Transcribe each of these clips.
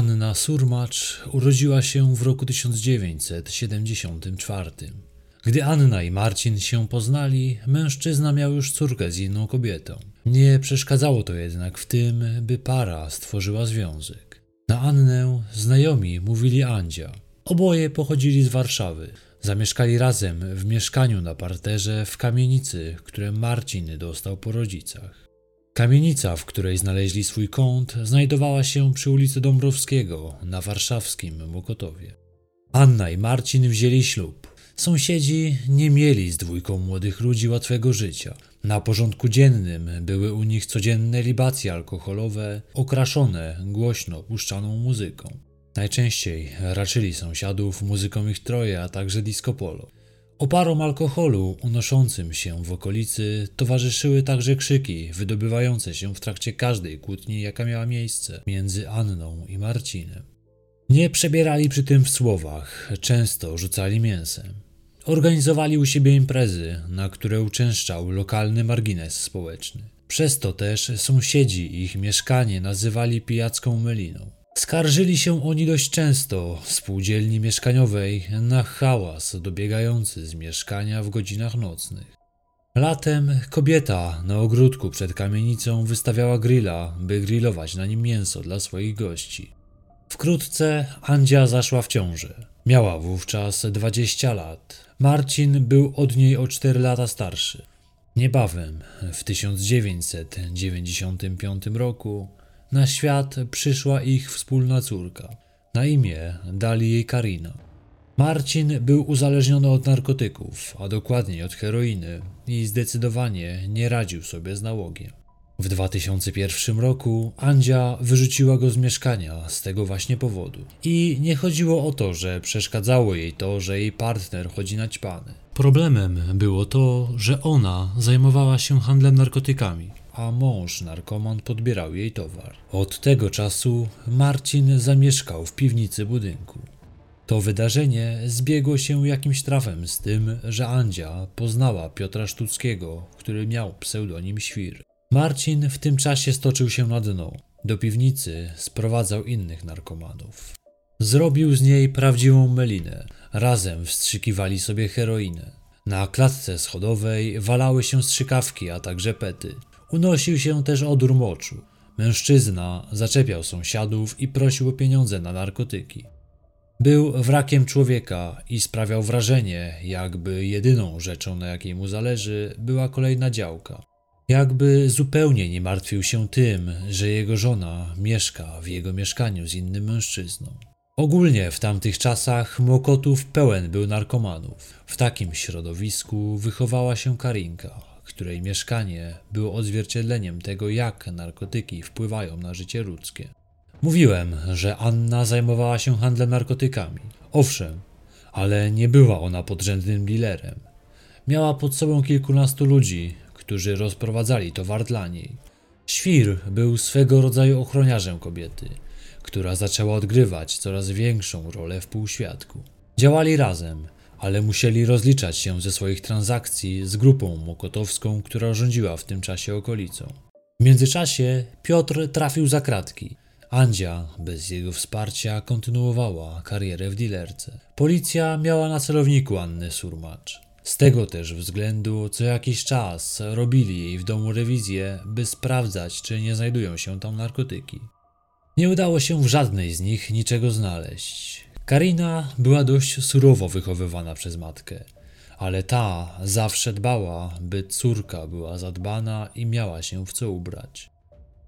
Anna Surmacz urodziła się w roku 1974. Gdy Anna i Marcin się poznali, mężczyzna miał już córkę z inną kobietą. Nie przeszkadzało to jednak w tym, by para stworzyła związek. Na Annę znajomi mówili Andzia. Oboje pochodzili z Warszawy. Zamieszkali razem w mieszkaniu na parterze w kamienicy, które Marcin dostał po rodzicach. Kamienica, w której znaleźli swój kąt, znajdowała się przy ulicy Dąbrowskiego na warszawskim Mokotowie. Anna i Marcin wzięli ślub. Sąsiedzi nie mieli z dwójką młodych ludzi łatwego życia. Na porządku dziennym były u nich codzienne libacje alkoholowe, okraszone głośno puszczaną muzyką. Najczęściej raczyli sąsiadów muzyką ich troje, a także disco polo. Oparom alkoholu unoszącym się w okolicy towarzyszyły także krzyki wydobywające się w trakcie każdej kłótni, jaka miała miejsce między Anną i Marcinem. Nie przebierali przy tym w słowach, często rzucali mięsem. Organizowali u siebie imprezy, na które uczęszczał lokalny margines społeczny. Przez to też sąsiedzi ich mieszkanie nazywali pijacką myliną. Skarżyli się oni dość często spółdzielni mieszkaniowej na hałas dobiegający z mieszkania w godzinach nocnych. Latem kobieta na ogródku przed kamienicą wystawiała grilla, by grillować na nim mięso dla swoich gości. Wkrótce Andzia zaszła w ciążę. Miała wówczas 20 lat. Marcin był od niej o 4 lata starszy. Niebawem, w 1995 roku, na świat przyszła ich wspólna córka. Na imię dali jej Karina. Marcin był uzależniony od narkotyków, a dokładniej od heroiny i zdecydowanie nie radził sobie z nałogiem. W 2001 roku Andzia wyrzuciła go z mieszkania z tego właśnie powodu. I nie chodziło o to, że przeszkadzało jej to, że jej partner chodzi na ćpany. Problemem było to, że ona zajmowała się handlem narkotykami, a mąż narkoman podbierał jej towar. Od tego czasu Marcin zamieszkał w piwnicy budynku. To wydarzenie zbiegło się jakimś trafem z tym, że Andzia poznała Piotra Sztuckiego, który miał pseudonim Świr. Marcin w tym czasie stoczył się na dno. Do piwnicy sprowadzał innych narkomanów. Zrobił z niej prawdziwą melinę. Razem wstrzykiwali sobie heroinę. Na klatce schodowej walały się strzykawki, a także pety. Unosił się też odór moczu. Mężczyzna zaczepiał sąsiadów i prosił o pieniądze na narkotyki. Był wrakiem człowieka i sprawiał wrażenie, jakby jedyną rzeczą, na jakiej mu zależy, była kolejna działka. Jakby zupełnie nie martwił się tym, że jego żona mieszka w jego mieszkaniu z innym mężczyzną. Ogólnie w tamtych czasach Mokotów pełen był narkomanów. W takim środowisku wychowała się Karinka, której mieszkanie było odzwierciedleniem tego, jak narkotyki wpływają na życie ludzkie. Mówiłem, że Anna zajmowała się handlem narkotykami. Owszem, ale nie była ona podrzędnym dealerem. Miała pod sobą kilkunastu ludzi, którzy rozprowadzali towar dla niej. Świr był swego rodzaju ochroniarzem kobiety, która zaczęła odgrywać coraz większą rolę w półświadku. Działali razem, ale musieli rozliczać się ze swoich transakcji z grupą mokotowską, która rządziła w tym czasie okolicą. W międzyczasie Piotr trafił za kratki. Andzia, bez jego wsparcia, kontynuowała karierę w dilerce. Policja miała na celowniku Annę Surmacz. Z tego też względu co jakiś czas robili jej w domu rewizję, by sprawdzać, czy nie znajdują się tam narkotyki. Nie udało się w żadnej z nich niczego znaleźć. Karina była dość surowo wychowywana przez matkę, ale ta zawsze dbała, by córka była zadbana i miała się w co ubrać.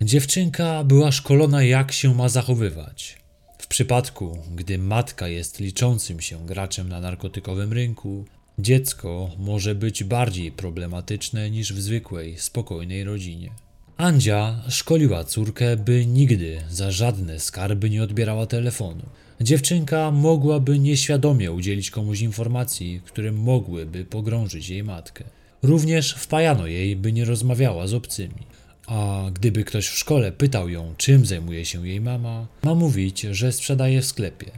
Dziewczynka była szkolona, jak się ma zachowywać. W przypadku, gdy matka jest liczącym się graczem na narkotykowym rynku, dziecko może być bardziej problematyczne niż w zwykłej, spokojnej rodzinie. Andzia szkoliła córkę, by nigdy za żadne skarby nie odbierała telefonu. Dziewczynka mogłaby nieświadomie udzielić komuś informacji, które mogłyby pogrążyć jej matkę. Również wpajano jej, by nie rozmawiała z obcymi. A gdyby ktoś w szkole pytał ją, czym zajmuje się jej mama, ma mówić, że sprzedaje w sklepie.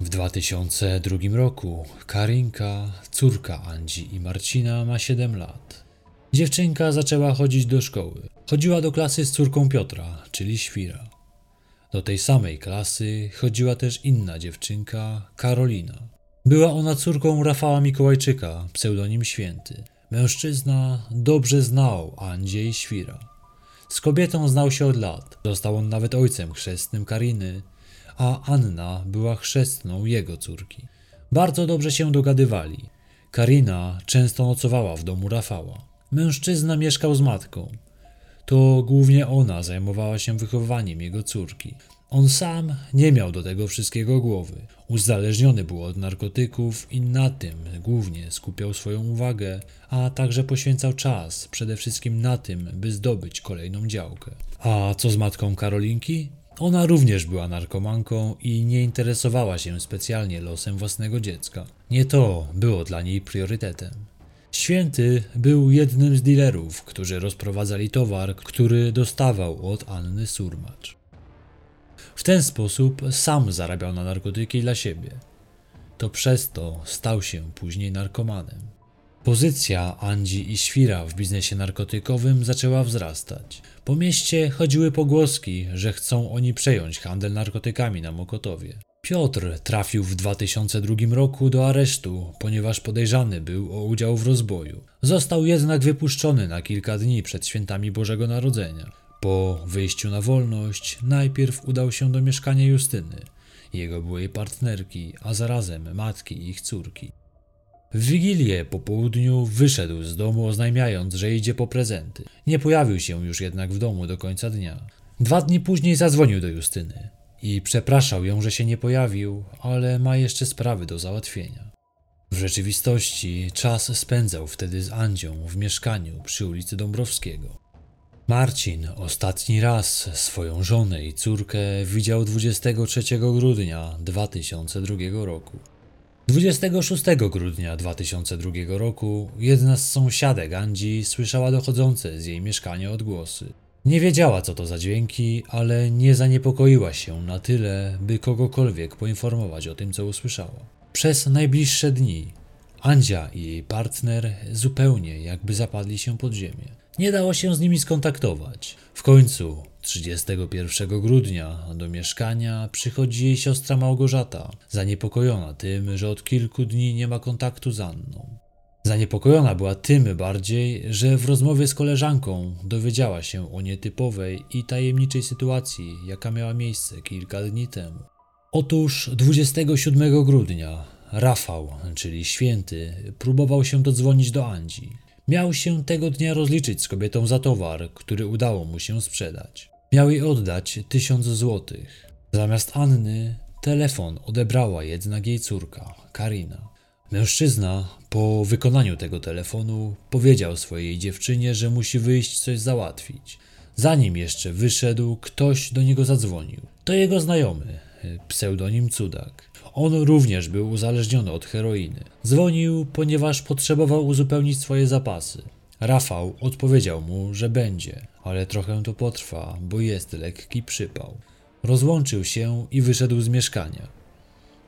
W 2002 roku Karinka, córka Andzi i Marcina, ma 7 lat. Dziewczynka zaczęła chodzić do szkoły. Chodziła do klasy z córką Piotra, czyli Świra. Do tej samej klasy chodziła też inna dziewczynka, Karolina. Była ona córką Rafała Mikołajczyka, pseudonim Święty. Mężczyzna dobrze znał Andzie i Świra. Z kobietą znał się od lat. Został on nawet ojcem chrzestnym Kariny, a Anna była chrzestną jego córki. Bardzo dobrze się dogadywali. Karina często nocowała w domu Rafała. Mężczyzna mieszkał z matką. To głównie ona zajmowała się wychowaniem jego córki. On sam nie miał do tego wszystkiego głowy. Uzależniony był od narkotyków i na tym głównie skupiał swoją uwagę, a także poświęcał czas przede wszystkim na tym, by zdobyć kolejną działkę. A co z matką Karolinki? Ona również była narkomanką i nie interesowała się specjalnie losem własnego dziecka. Nie to było dla niej priorytetem. Święty był jednym z dealerów, którzy rozprowadzali towar, który dostawał od Anny Surmacz. W ten sposób sam zarabiał na narkotyki dla siebie. To przez to stał się później narkomanem. Pozycja Andzi i Świra w biznesie narkotykowym zaczęła wzrastać. Po mieście chodziły pogłoski, że chcą oni przejąć handel narkotykami na Mokotowie. Piotr trafił w 2002 roku do aresztu, ponieważ podejrzany był o udział w rozboju. Został jednak wypuszczony na kilka dni przed świętami Bożego Narodzenia. Po wyjściu na wolność najpierw udał się do mieszkania Justyny, jego byłej partnerki, a zarazem matki ich córki. W Wigilię po południu wyszedł z domu oznajmiając, że idzie po prezenty. Nie pojawił się już jednak w domu do końca dnia. Dwa dni później zadzwonił do Justyny i przepraszał ją, że się nie pojawił, ale ma jeszcze sprawy do załatwienia. W rzeczywistości czas spędzał wtedy z Andzią w mieszkaniu przy ulicy Dąbrowskiego. Marcin ostatni raz swoją żonę i córkę widział 23 grudnia 2002 roku. 26 grudnia 2002 roku jedna z sąsiadek Andzi słyszała dochodzące z jej mieszkania odgłosy. Nie wiedziała co to za dźwięki, ale nie zaniepokoiła się na tyle, by kogokolwiek poinformować o tym, co usłyszała. Przez najbliższe dni Andzia i jej partner zupełnie jakby zapadli się pod ziemię. Nie dało się z nimi skontaktować. W końcu 31 grudnia do mieszkania przychodzi jej siostra Małgorzata, zaniepokojona tym, że od kilku dni nie ma kontaktu z Anną. Zaniepokojona była tym bardziej, że w rozmowie z koleżanką dowiedziała się o nietypowej i tajemniczej sytuacji, jaka miała miejsce kilka dni temu. Otóż 27 grudnia Rafał, czyli święty, próbował się dodzwonić do Andzi. Miał się tego dnia rozliczyć z kobietą za towar, który udało mu się sprzedać. Miał jej oddać tysiąc złotych. Zamiast Anny telefon odebrała jednak jej córka, Karina. Mężczyzna po wykonaniu tego telefonu powiedział swojej dziewczynie, że musi wyjść coś załatwić. Zanim jeszcze wyszedł, ktoś do niego zadzwonił. To jego znajomy, pseudonim Cudak. On również był uzależniony od heroiny. Dzwonił, ponieważ potrzebował uzupełnić swoje zapasy. Rafał odpowiedział mu, że będzie, ale trochę to potrwa, bo jest lekki przypał. Rozłączył się i wyszedł z mieszkania.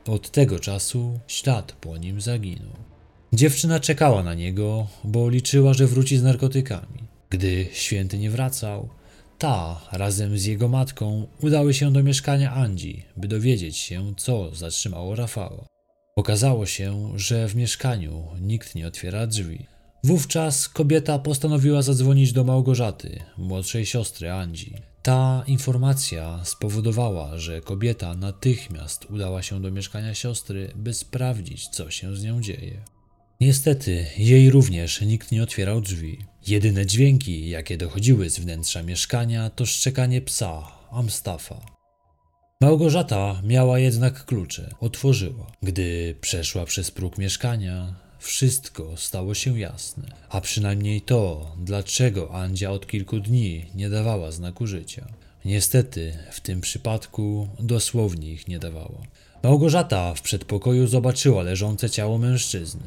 Od tego czasu ślad po nim zaginął. Dziewczyna czekała na niego, bo liczyła, że wróci z narkotykami. Gdy święty nie wracał, ta razem z jego matką udały się do mieszkania Andzi, by dowiedzieć się, co zatrzymało Rafała. Okazało się, że w mieszkaniu nikt nie otwiera drzwi. Wówczas kobieta postanowiła zadzwonić do Małgorzaty, młodszej siostry Andzi. Ta informacja spowodowała, że kobieta natychmiast udała się do mieszkania siostry, by sprawdzić, co się z nią dzieje. Niestety, jej również nikt nie otwierał drzwi. Jedyne dźwięki, jakie dochodziły z wnętrza mieszkania, to szczekanie psa, Amstafa. Małgorzata miała jednak klucze, otworzyła. Gdy przeszła przez próg mieszkania, wszystko stało się jasne, a przynajmniej to, dlaczego Andzia od kilku dni nie dawała znaku życia. Niestety, w tym przypadku dosłownie ich nie dawała. Małgorzata w przedpokoju zobaczyła leżące ciało mężczyzny.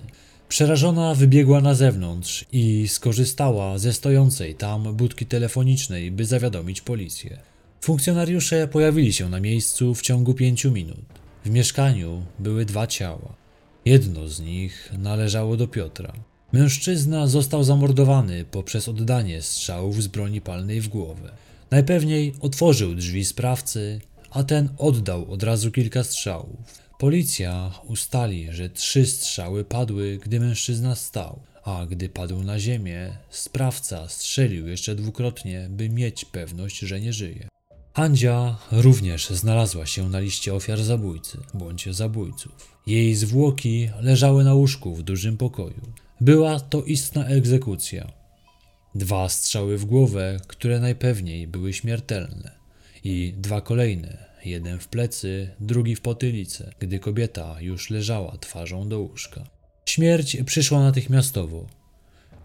Przerażona wybiegła na zewnątrz i skorzystała ze stojącej tam budki telefonicznej, by zawiadomić policję. Funkcjonariusze pojawili się na miejscu w ciągu pięciu minut. W mieszkaniu były dwa ciała. Jedno z nich należało do Piotra. Mężczyzna został zamordowany poprzez oddanie strzałów z broni palnej w głowę. Najpewniej otworzył drzwi sprawcy, a ten oddał od razu kilka strzałów. Policja ustali, że trzy strzały padły, gdy mężczyzna stał, a gdy padł na ziemię, sprawca strzelił jeszcze dwukrotnie, by mieć pewność, że nie żyje. Andzia również znalazła się na liście ofiar zabójcy bądź zabójców. Jej zwłoki leżały na łóżku w dużym pokoju. Była to istna egzekucja. Dwa strzały w głowę, które najpewniej były śmiertelne, i dwa kolejne, jeden w plecy, drugi w potylicę, gdy kobieta już leżała twarzą do łóżka. Śmierć przyszła natychmiastowo.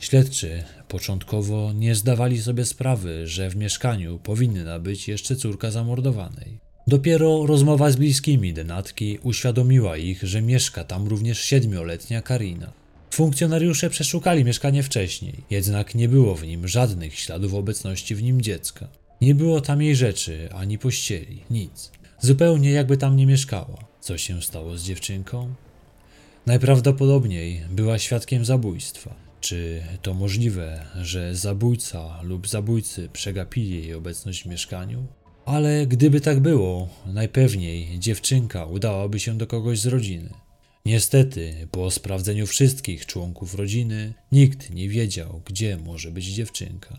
Śledczy początkowo nie zdawali sobie sprawy, że w mieszkaniu powinna być jeszcze córka zamordowanej. Dopiero rozmowa z bliskimi denatki uświadomiła ich, że mieszka tam również siedmioletnia Karina. Funkcjonariusze przeszukali mieszkanie wcześniej, jednak nie było w nim żadnych śladów obecności w nim dziecka. Nie było tam jej rzeczy, ani pościeli, nic. Zupełnie jakby tam nie mieszkała. Co się stało z dziewczynką? Najprawdopodobniej była świadkiem zabójstwa. Czy to możliwe, że zabójca lub zabójcy przegapili jej obecność w mieszkaniu? Ale gdyby tak było, najpewniej dziewczynka udałaby się do kogoś z rodziny. Niestety, po sprawdzeniu wszystkich członków rodziny, nikt nie wiedział, gdzie może być dziewczynka.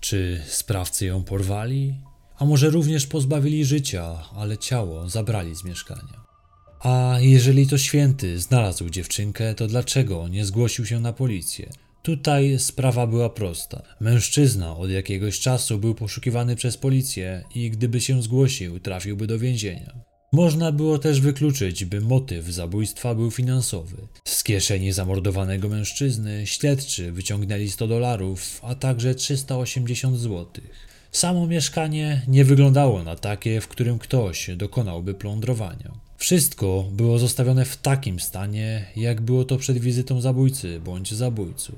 Czy sprawcy ją porwali? A może również pozbawili życia, ale ciało zabrali z mieszkania? A jeżeli to święty znalazł dziewczynkę, to dlaczego nie zgłosił się na policję? Tutaj sprawa była prosta. Mężczyzna od jakiegoś czasu był poszukiwany przez policję i gdyby się zgłosił, trafiłby do więzienia. Można było też wykluczyć, by motyw zabójstwa był finansowy. Z kieszeni zamordowanego mężczyzny śledczy wyciągnęli 100 dolarów, a także 380 złotych. Samo mieszkanie nie wyglądało na takie, w którym ktoś dokonałby plądrowania. Wszystko było zostawione w takim stanie, jak było to przed wizytą zabójcy bądź zabójców.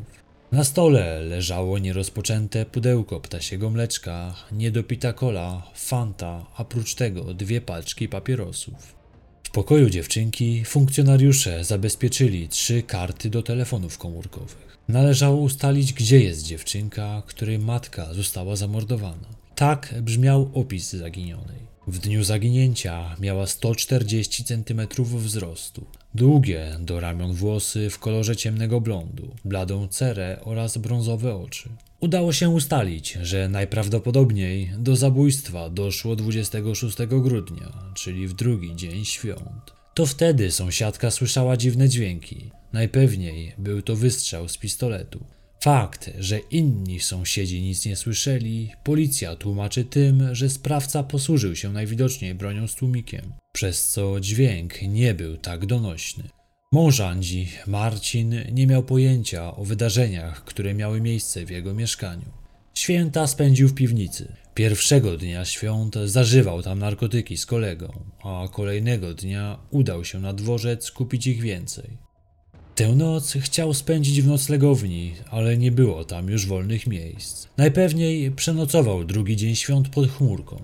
Na stole leżało nierozpoczęte pudełko ptasiego mleczka, niedopita kola, fanta, a prócz tego dwie paczki papierosów. W pokoju dziewczynki funkcjonariusze zabezpieczyli trzy karty do telefonów komórkowych. Należało ustalić, gdzie jest dziewczynka, której matka została zamordowana. Tak brzmiał opis zaginionej. W dniu zaginięcia miała 140 cm wzrostu, długie do ramion włosy w kolorze ciemnego blondu, bladą cerę oraz brązowe oczy. Udało się ustalić, że najprawdopodobniej do zabójstwa doszło 26 grudnia, czyli w drugi dzień świąt. To wtedy sąsiadka słyszała dziwne dźwięki. Najpewniej był to wystrzał z pistoletu. Fakt, że inni sąsiedzi nic nie słyszeli, policja tłumaczy tym, że sprawca posłużył się najwidoczniej bronią z tłumikiem, przez co dźwięk nie był tak donośny. Mąż Andzi, Marcin, nie miał pojęcia o wydarzeniach, które miały miejsce w jego mieszkaniu. Święta spędził w piwnicy. Pierwszego dnia świąt zażywał tam narkotyki z kolegą, a kolejnego dnia udał się na dworzec kupić ich więcej. Tę noc chciał spędzić w noclegowni, ale nie było tam już wolnych miejsc. Najpewniej przenocował drugi dzień świąt pod chmurką.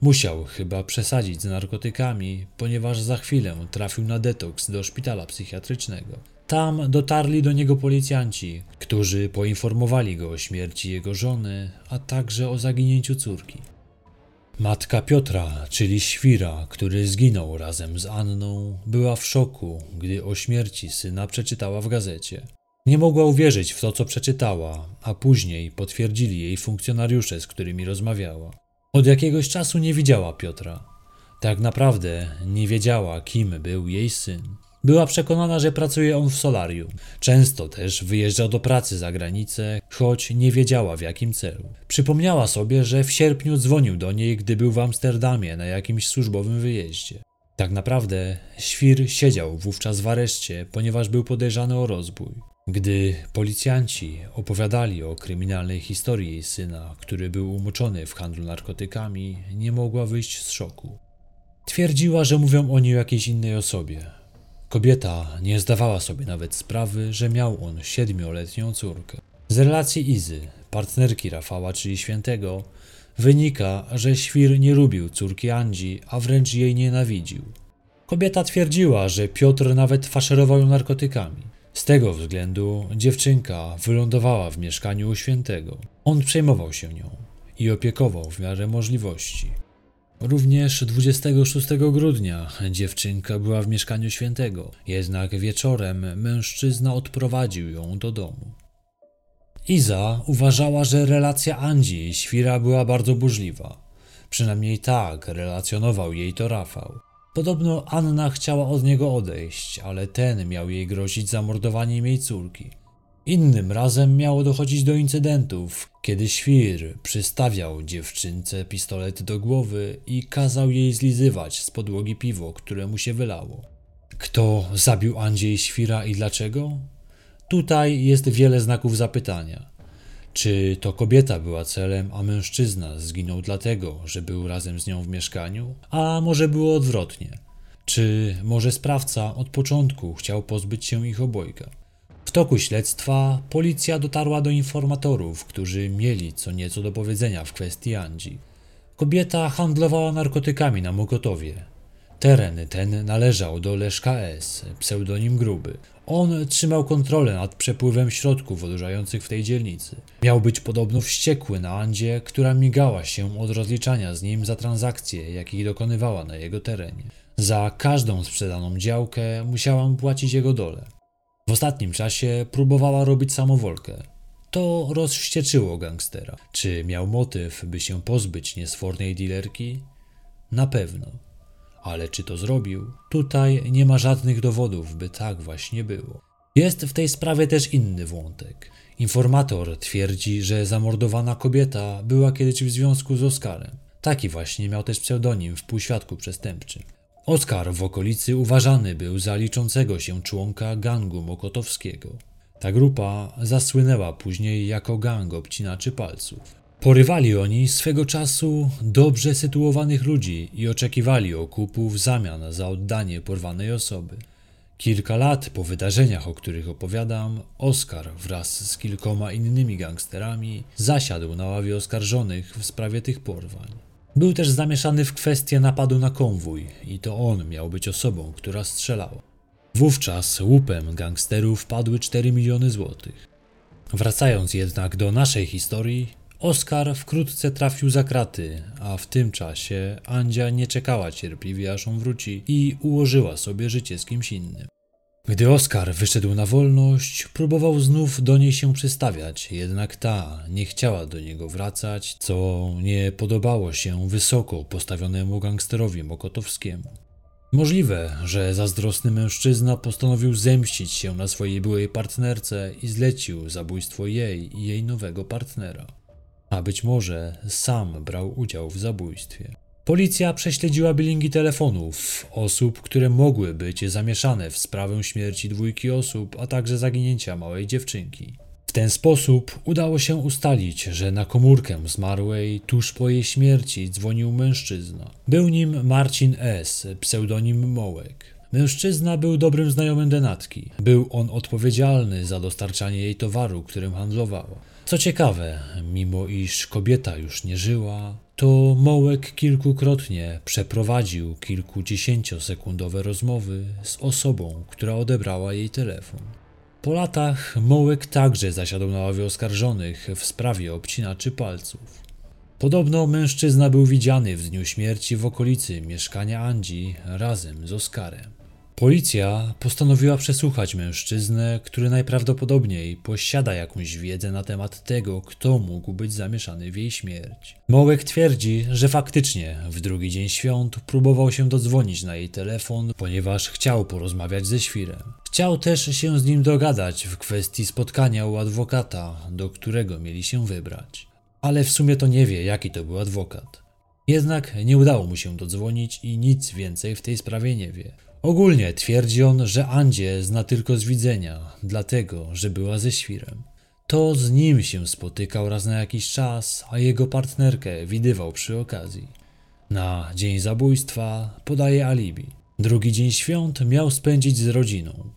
Musiał chyba przesadzić z narkotykami, ponieważ za chwilę trafił na detoks do szpitala psychiatrycznego. Tam dotarli do niego policjanci, którzy poinformowali go o śmierci jego żony, a także o zaginięciu córki. Matka Piotra, czyli świra, który zginął razem z Anną, była w szoku, gdy o śmierci syna przeczytała w gazecie. Nie mogła uwierzyć w to, co przeczytała, a później potwierdzili jej funkcjonariusze, z którymi rozmawiała. Od jakiegoś czasu nie widziała Piotra. Tak naprawdę nie wiedziała, kim był jej syn. Była przekonana, że pracuje on w solarium. Często też wyjeżdżał do pracy za granicę, choć nie wiedziała w jakim celu. Przypomniała sobie, że w sierpniu dzwonił do niej, gdy był w Amsterdamie na jakimś służbowym wyjeździe. Tak naprawdę świr siedział wówczas w areszcie, ponieważ był podejrzany o rozbój. Gdy policjanci opowiadali o kryminalnej historii jej syna, który był umoczony w handlu narkotykami, nie mogła wyjść z szoku. Twierdziła, że mówią o niej o jakiejś innej osobie, Kobieta nie zdawała sobie nawet sprawy, że miał on siedmioletnią córkę. Z relacji Izy, partnerki Rafała, czyli świętego, wynika, że świr nie lubił córki Andzi, a wręcz jej nienawidził. Kobieta twierdziła, że Piotr nawet faszerował ją narkotykami. Z tego względu dziewczynka wylądowała w mieszkaniu u świętego. On przejmował się nią i opiekował w miarę możliwości. Również 26 grudnia dziewczynka była w mieszkaniu świętego, jednak wieczorem mężczyzna odprowadził ją do domu. Iza uważała, że relacja Andzi i Świra była bardzo burzliwa. Przynajmniej tak relacjonował jej to Rafał. Podobno Anna chciała od niego odejść, ale ten miał jej grozić zamordowaniem jej córki. Innym razem miało dochodzić do incydentów, kiedy świr przystawiał dziewczynce pistolet do głowy i kazał jej zlizywać z podłogi piwo, które mu się wylało. Kto zabił Andrzej Świra i dlaczego? Tutaj jest wiele znaków zapytania. Czy to kobieta była celem, a mężczyzna zginął dlatego, że był razem z nią w mieszkaniu? A może było odwrotnie? Czy może sprawca od początku chciał pozbyć się ich obojga? Toku śledztwa policja dotarła do informatorów, którzy mieli co nieco do powiedzenia w kwestii Andzi. Kobieta handlowała narkotykami na Mokotowie. Teren ten należał do Leszka S., pseudonim Gruby. On trzymał kontrolę nad przepływem środków odurzających w tej dzielnicy. Miał być podobno wściekły na Andzie, która migała się od rozliczania z nim za transakcje, jakich dokonywała na jego terenie. Za każdą sprzedaną działkę musiałam płacić jego dole. W ostatnim czasie próbowała robić samowolkę. To rozwścieczyło gangstera. Czy miał motyw, by się pozbyć niesfornej dealerki? Na pewno. Ale czy to zrobił? Tutaj nie ma żadnych dowodów, by tak właśnie było. Jest w tej sprawie też inny wątek. Informator twierdzi, że zamordowana kobieta była kiedyś w związku z Oskarem. Taki właśnie miał też pseudonim w półświadku przestępczym. Oskar w okolicy uważany był za liczącego się członka gangu mokotowskiego. Ta grupa zasłynęła później jako gang obcinaczy palców. Porywali oni swego czasu dobrze sytuowanych ludzi i oczekiwali okupu w zamian za oddanie porwanej osoby. Kilka lat po wydarzeniach, o których opowiadam, Oskar wraz z kilkoma innymi gangsterami zasiadł na ławie oskarżonych w sprawie tych porwań. Był też zamieszany w kwestię napadu na konwój i to on miał być osobą, która strzelała. Wówczas łupem gangsterów padły 4 miliony złotych. Wracając jednak do naszej historii, Oskar wkrótce trafił za kraty, a w tym czasie Andzia nie czekała cierpliwie aż on wróci i ułożyła sobie życie z kimś innym. Gdy Oskar wyszedł na wolność, próbował znów do niej się przystawiać, jednak ta nie chciała do niego wracać, co nie podobało się wysoko postawionemu gangsterowi Mokotowskiemu. Możliwe, że zazdrosny mężczyzna postanowił zemścić się na swojej byłej partnerce i zlecił zabójstwo jej i jej nowego partnera. A być może sam brał udział w zabójstwie. Policja prześledziła bilingi telefonów osób, które mogły być zamieszane w sprawę śmierci dwójki osób, a także zaginięcia małej dziewczynki. W ten sposób udało się ustalić, że na komórkę zmarłej tuż po jej śmierci dzwonił mężczyzna. Był nim Marcin S., pseudonim Mołek. Mężczyzna był dobrym znajomym Denatki. Był on odpowiedzialny za dostarczanie jej towaru, którym handlowała. Co ciekawe, mimo iż kobieta już nie żyła, to Mołek kilkukrotnie przeprowadził kilkudziesięciosekundowe rozmowy z osobą, która odebrała jej telefon. Po latach Mołek także zasiadł na ławie oskarżonych w sprawie obcinaczy palców. Podobno mężczyzna był widziany w dniu śmierci w okolicy mieszkania Andzi razem z Oskarem. Policja postanowiła przesłuchać mężczyznę, który najprawdopodobniej posiada jakąś wiedzę na temat tego, kto mógł być zamieszany w jej śmierć. Mołek twierdzi, że faktycznie w drugi dzień świąt próbował się dodzwonić na jej telefon, ponieważ chciał porozmawiać ze świrem. Chciał też się z nim dogadać w kwestii spotkania u adwokata, do którego mieli się wybrać. Ale w sumie to nie wie, jaki to był adwokat. Jednak nie udało mu się dodzwonić i nic więcej w tej sprawie nie wie. Ogólnie twierdzi on, że Andzie zna tylko z widzenia, dlatego, że była ze świrem. To z nim się spotykał raz na jakiś czas, a jego partnerkę widywał przy okazji. Na dzień zabójstwa podaje alibi. Drugi dzień świąt miał spędzić z rodziną.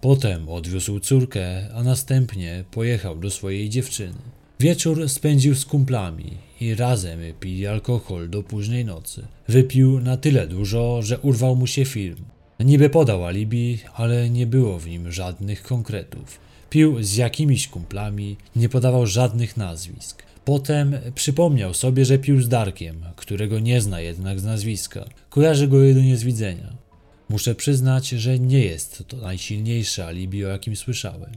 Potem odwiózł córkę, a następnie pojechał do swojej dziewczyny. Wieczór spędził z kumplami i razem pili alkohol do późnej nocy. Wypił na tyle dużo, że urwał mu się film. Niby podał alibi, ale nie było w nim żadnych konkretów. Pił z jakimiś kumplami, nie podawał żadnych nazwisk. Potem przypomniał sobie, że pił z Darkiem, którego nie zna jednak z nazwiska. Kojarzy go jedynie z widzenia. Muszę przyznać, że nie jest to najsilniejsze alibi, o jakim słyszałem.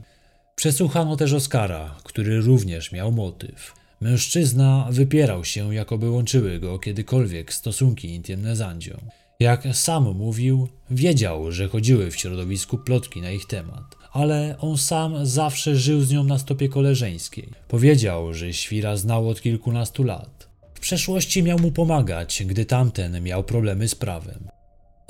Przesłuchano też Oskara, który również miał motyw. Mężczyzna wypierał się, jakoby łączyły go kiedykolwiek stosunki intymne z Andzią. Jak sam mówił, wiedział, że chodziły w środowisku plotki na ich temat, ale on sam zawsze żył z nią na stopie koleżeńskiej. Powiedział, że świra znał od kilkunastu lat. W przeszłości miał mu pomagać, gdy tamten miał problemy z prawem.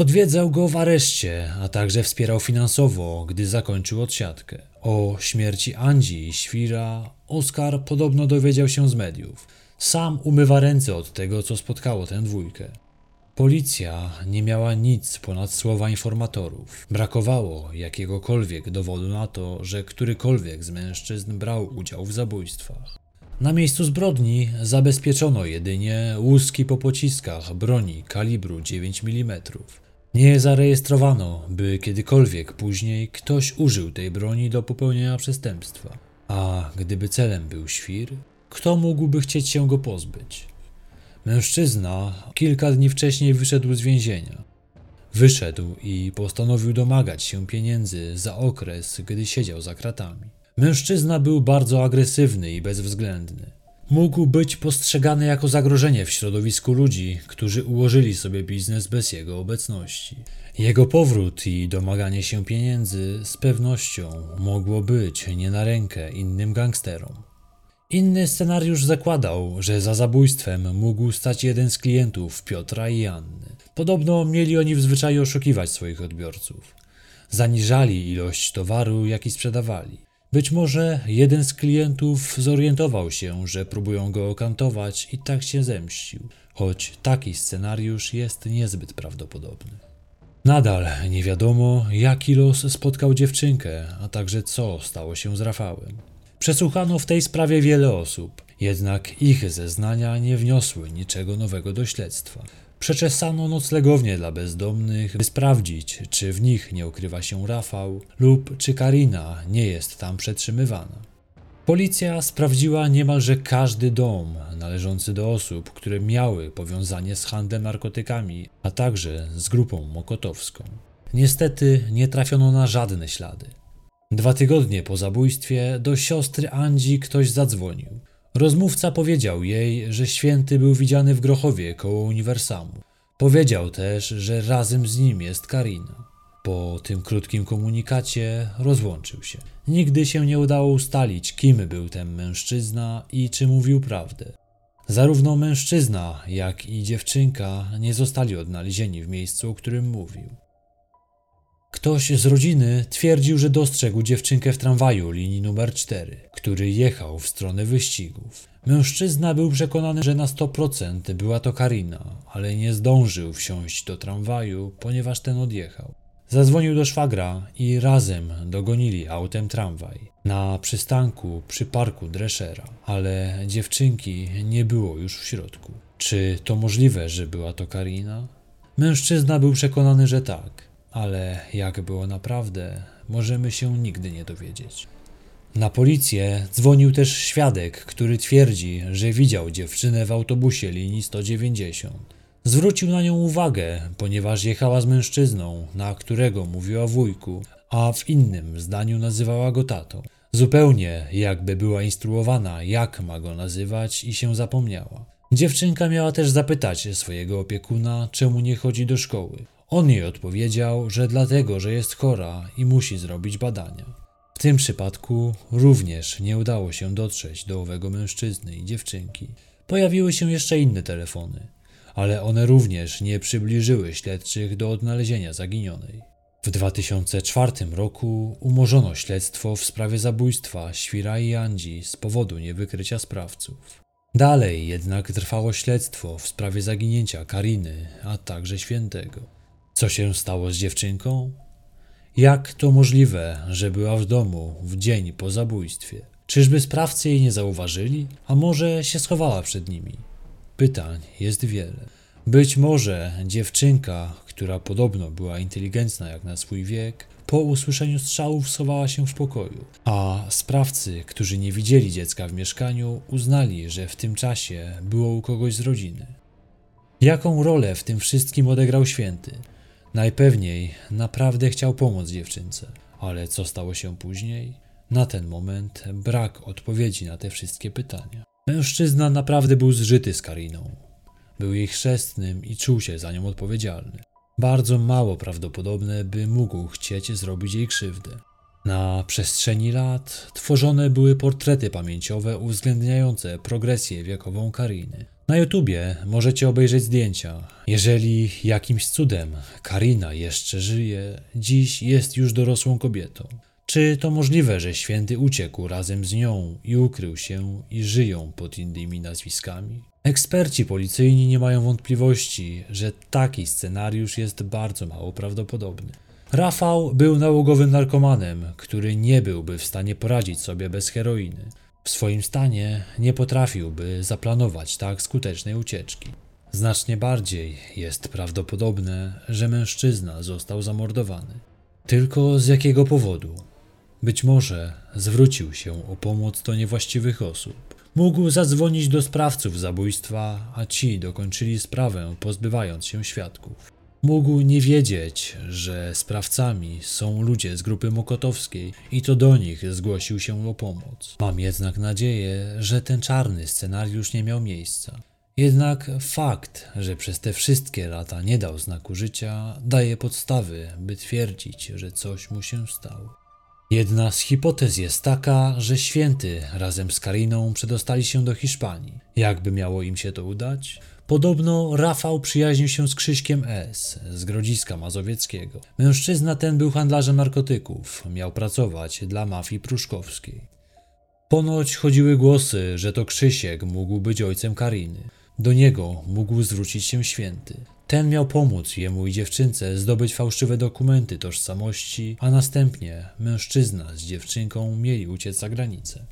Odwiedzał go w areszcie, a także wspierał finansowo, gdy zakończył odsiadkę. O śmierci Andzi i Świra Oskar podobno dowiedział się z mediów. Sam umywa ręce od tego, co spotkało tę dwójkę. Policja nie miała nic ponad słowa informatorów. Brakowało jakiegokolwiek dowodu na to, że którykolwiek z mężczyzn brał udział w zabójstwach. Na miejscu zbrodni zabezpieczono jedynie łuski po pociskach broni kalibru 9 mm. Nie zarejestrowano, by kiedykolwiek później ktoś użył tej broni do popełnienia przestępstwa. A gdyby celem był świr, kto mógłby chcieć się go pozbyć? Mężczyzna kilka dni wcześniej wyszedł z więzienia. Wyszedł i postanowił domagać się pieniędzy za okres, gdy siedział za kratami. Mężczyzna był bardzo agresywny i bezwzględny. Mógł być postrzegany jako zagrożenie w środowisku ludzi, którzy ułożyli sobie biznes bez jego obecności. Jego powrót i domaganie się pieniędzy z pewnością mogło być nie na rękę innym gangsterom. Inny scenariusz zakładał, że za zabójstwem mógł stać jeden z klientów Piotra i Anny. Podobno mieli oni w zwyczaju oszukiwać swoich odbiorców. Zaniżali ilość towaru, jaki sprzedawali. Być może jeden z klientów zorientował się, że próbują go okantować i tak się zemścił, choć taki scenariusz jest niezbyt prawdopodobny. Nadal nie wiadomo, jaki los spotkał dziewczynkę, a także co stało się z Rafałem. Przesłuchano w tej sprawie wiele osób, jednak ich zeznania nie wniosły niczego nowego do śledztwa. Przeczesano noclegownie dla bezdomnych, by sprawdzić, czy w nich nie ukrywa się Rafał lub czy Karina nie jest tam przetrzymywana. Policja sprawdziła niemalże każdy dom należący do osób, które miały powiązanie z handlem narkotykami, a także z grupą mokotowską. Niestety nie trafiono na żadne ślady. Dwa tygodnie po zabójstwie do siostry Andzi ktoś zadzwonił. Rozmówca powiedział jej, że święty był widziany w Grochowie koło uniwersamu. Powiedział też, że razem z nim jest Karina. Po tym krótkim komunikacie rozłączył się. Nigdy się nie udało ustalić, kim był ten mężczyzna i czy mówił prawdę. Zarówno mężczyzna, jak i dziewczynka nie zostali odnalezieni w miejscu, o którym mówił. Ktoś z rodziny twierdził, że dostrzegł dziewczynkę w tramwaju linii numer 4, który jechał w stronę wyścigów. Mężczyzna był przekonany, że na 100% była to Karina, ale nie zdążył wsiąść do tramwaju, ponieważ ten odjechał. Zadzwonił do szwagra i razem dogonili autem tramwaj na przystanku przy parku Dreszera, ale dziewczynki nie było już w środku. Czy to możliwe, że była to Karina? Mężczyzna był przekonany, że tak ale jak było naprawdę, możemy się nigdy nie dowiedzieć. Na policję dzwonił też świadek, który twierdzi, że widział dziewczynę w autobusie linii 190. Zwrócił na nią uwagę, ponieważ jechała z mężczyzną, na którego mówiła wujku, a w innym zdaniu nazywała go tatą. Zupełnie jakby była instruowana, jak ma go nazywać i się zapomniała. Dziewczynka miała też zapytać swojego opiekuna, czemu nie chodzi do szkoły. On jej odpowiedział, że dlatego, że jest chora i musi zrobić badania. W tym przypadku również nie udało się dotrzeć do owego mężczyzny i dziewczynki. Pojawiły się jeszcze inne telefony, ale one również nie przybliżyły śledczych do odnalezienia zaginionej. W 2004 roku umorzono śledztwo w sprawie zabójstwa Świra i Andzi z powodu niewykrycia sprawców. Dalej jednak trwało śledztwo w sprawie zaginięcia Kariny, a także Świętego. Co się stało z dziewczynką? Jak to możliwe, że była w domu w dzień po zabójstwie? Czyżby sprawcy jej nie zauważyli? A może się schowała przed nimi? Pytań jest wiele. Być może dziewczynka, która podobno była inteligentna jak na swój wiek, po usłyszeniu strzałów schowała się w pokoju, a sprawcy, którzy nie widzieli dziecka w mieszkaniu, uznali, że w tym czasie było u kogoś z rodziny. Jaką rolę w tym wszystkim odegrał święty? Najpewniej naprawdę chciał pomóc dziewczynce, ale co stało się później? Na ten moment brak odpowiedzi na te wszystkie pytania. Mężczyzna naprawdę był zżyty z Kariną. Był jej chrzestnym i czuł się za nią odpowiedzialny. Bardzo mało prawdopodobne, by mógł chcieć zrobić jej krzywdę. Na przestrzeni lat tworzone były portrety pamięciowe uwzględniające progresję wiekową Kariny. Na YouTubie możecie obejrzeć zdjęcia. Jeżeli jakimś cudem Karina jeszcze żyje, dziś jest już dorosłą kobietą. Czy to możliwe, że święty uciekł razem z nią i ukrył się i żyją pod innymi nazwiskami? Eksperci policyjni nie mają wątpliwości, że taki scenariusz jest bardzo mało prawdopodobny. Rafał był nałogowym narkomanem, który nie byłby w stanie poradzić sobie bez heroiny. W swoim stanie nie potrafiłby zaplanować tak skutecznej ucieczki. Znacznie bardziej jest prawdopodobne, że mężczyzna został zamordowany. Tylko z jakiego powodu? Być może zwrócił się o pomoc do niewłaściwych osób. Mógł zadzwonić do sprawców zabójstwa, a ci dokończyli sprawę, pozbywając się świadków. Mógł nie wiedzieć, że sprawcami są ludzie z grupy Mokotowskiej i to do nich zgłosił się o pomoc. Mam jednak nadzieję, że ten czarny scenariusz nie miał miejsca. Jednak fakt, że przez te wszystkie lata nie dał znaku życia, daje podstawy, by twierdzić, że coś mu się stało. Jedna z hipotez jest taka, że święty razem z Kariną przedostali się do Hiszpanii. Jakby miało im się to udać? Podobno Rafał przyjaźnił się z Krzyśkiem S. z Grodziska Mazowieckiego. Mężczyzna ten był handlarzem narkotyków, miał pracować dla mafii pruszkowskiej. Ponoć chodziły głosy, że to Krzysiek mógł być ojcem Kariny. Do niego mógł zwrócić się święty. Ten miał pomóc jemu i dziewczynce zdobyć fałszywe dokumenty tożsamości, a następnie mężczyzna z dziewczynką mieli uciec za granicę.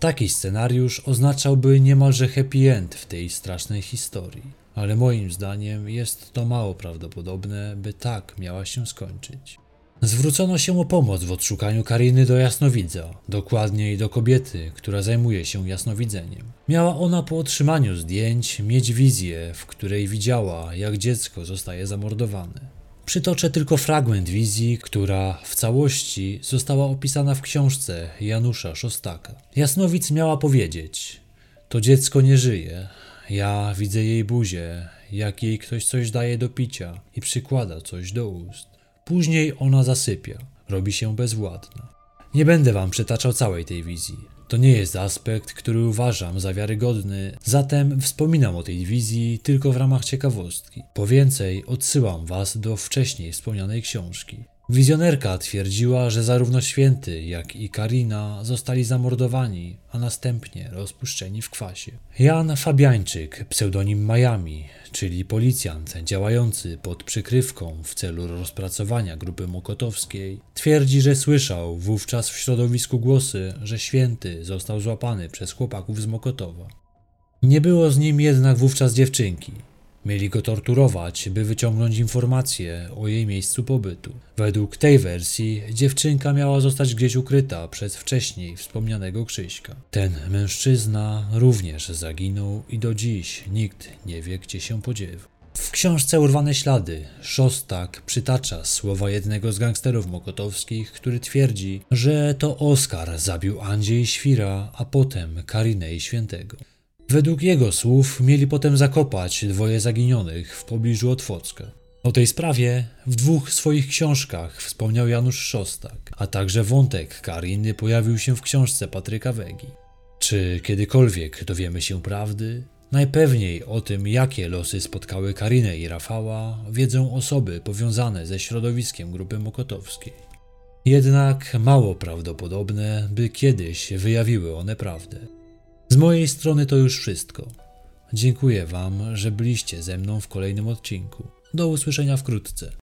Taki scenariusz oznaczałby niemalże happy end w tej strasznej historii, ale moim zdaniem jest to mało prawdopodobne, by tak miała się skończyć. Zwrócono się o pomoc w odszukaniu Kariny do jasnowidza, dokładniej do kobiety, która zajmuje się jasnowidzeniem. Miała ona po otrzymaniu zdjęć mieć wizję, w której widziała, jak dziecko zostaje zamordowane. Przytoczę tylko fragment wizji, która w całości została opisana w książce Janusza Szostaka. Jasnowic miała powiedzieć: To dziecko nie żyje. Ja widzę jej buzię, jak jej ktoś coś daje do picia i przykłada coś do ust. Później ona zasypia, robi się bezwładna. Nie będę wam przytaczał całej tej wizji. To nie jest aspekt, który uważam za wiarygodny, zatem wspominam o tej wizji tylko w ramach ciekawostki. Po więcej odsyłam was do wcześniej wspomnianej książki. Wizjonerka twierdziła, że zarówno święty, jak i Karina zostali zamordowani, a następnie rozpuszczeni w kwasie. Jan Fabiańczyk, pseudonim Miami, czyli policjant działający pod przykrywką w celu rozpracowania grupy Mokotowskiej, twierdzi, że słyszał wówczas w środowisku głosy, że święty został złapany przez chłopaków z Mokotowa. Nie było z nim jednak wówczas dziewczynki. Mieli go torturować, by wyciągnąć informacje o jej miejscu pobytu. Według tej wersji dziewczynka miała zostać gdzieś ukryta przez wcześniej wspomnianego Krzyśka. Ten mężczyzna również zaginął i do dziś nikt nie wie, gdzie się podziewał. W książce Urwane Ślady Szostak przytacza słowa jednego z gangsterów mokotowskich, który twierdzi, że to Oskar zabił Andzie i Świra, a potem Karinę i Świętego. Według jego słów mieli potem zakopać dwoje zaginionych w pobliżu Otwocka. O tej sprawie w dwóch swoich książkach wspomniał Janusz Szostak, a także wątek Kariny pojawił się w książce Patryka Wegi. Czy kiedykolwiek dowiemy się prawdy? Najpewniej o tym, jakie losy spotkały Karinę i Rafała, wiedzą osoby powiązane ze środowiskiem grupy Mokotowskiej. Jednak mało prawdopodobne, by kiedyś wyjawiły one prawdę. Z mojej strony to już wszystko. Dziękuję Wam, że byliście ze mną w kolejnym odcinku. Do usłyszenia wkrótce.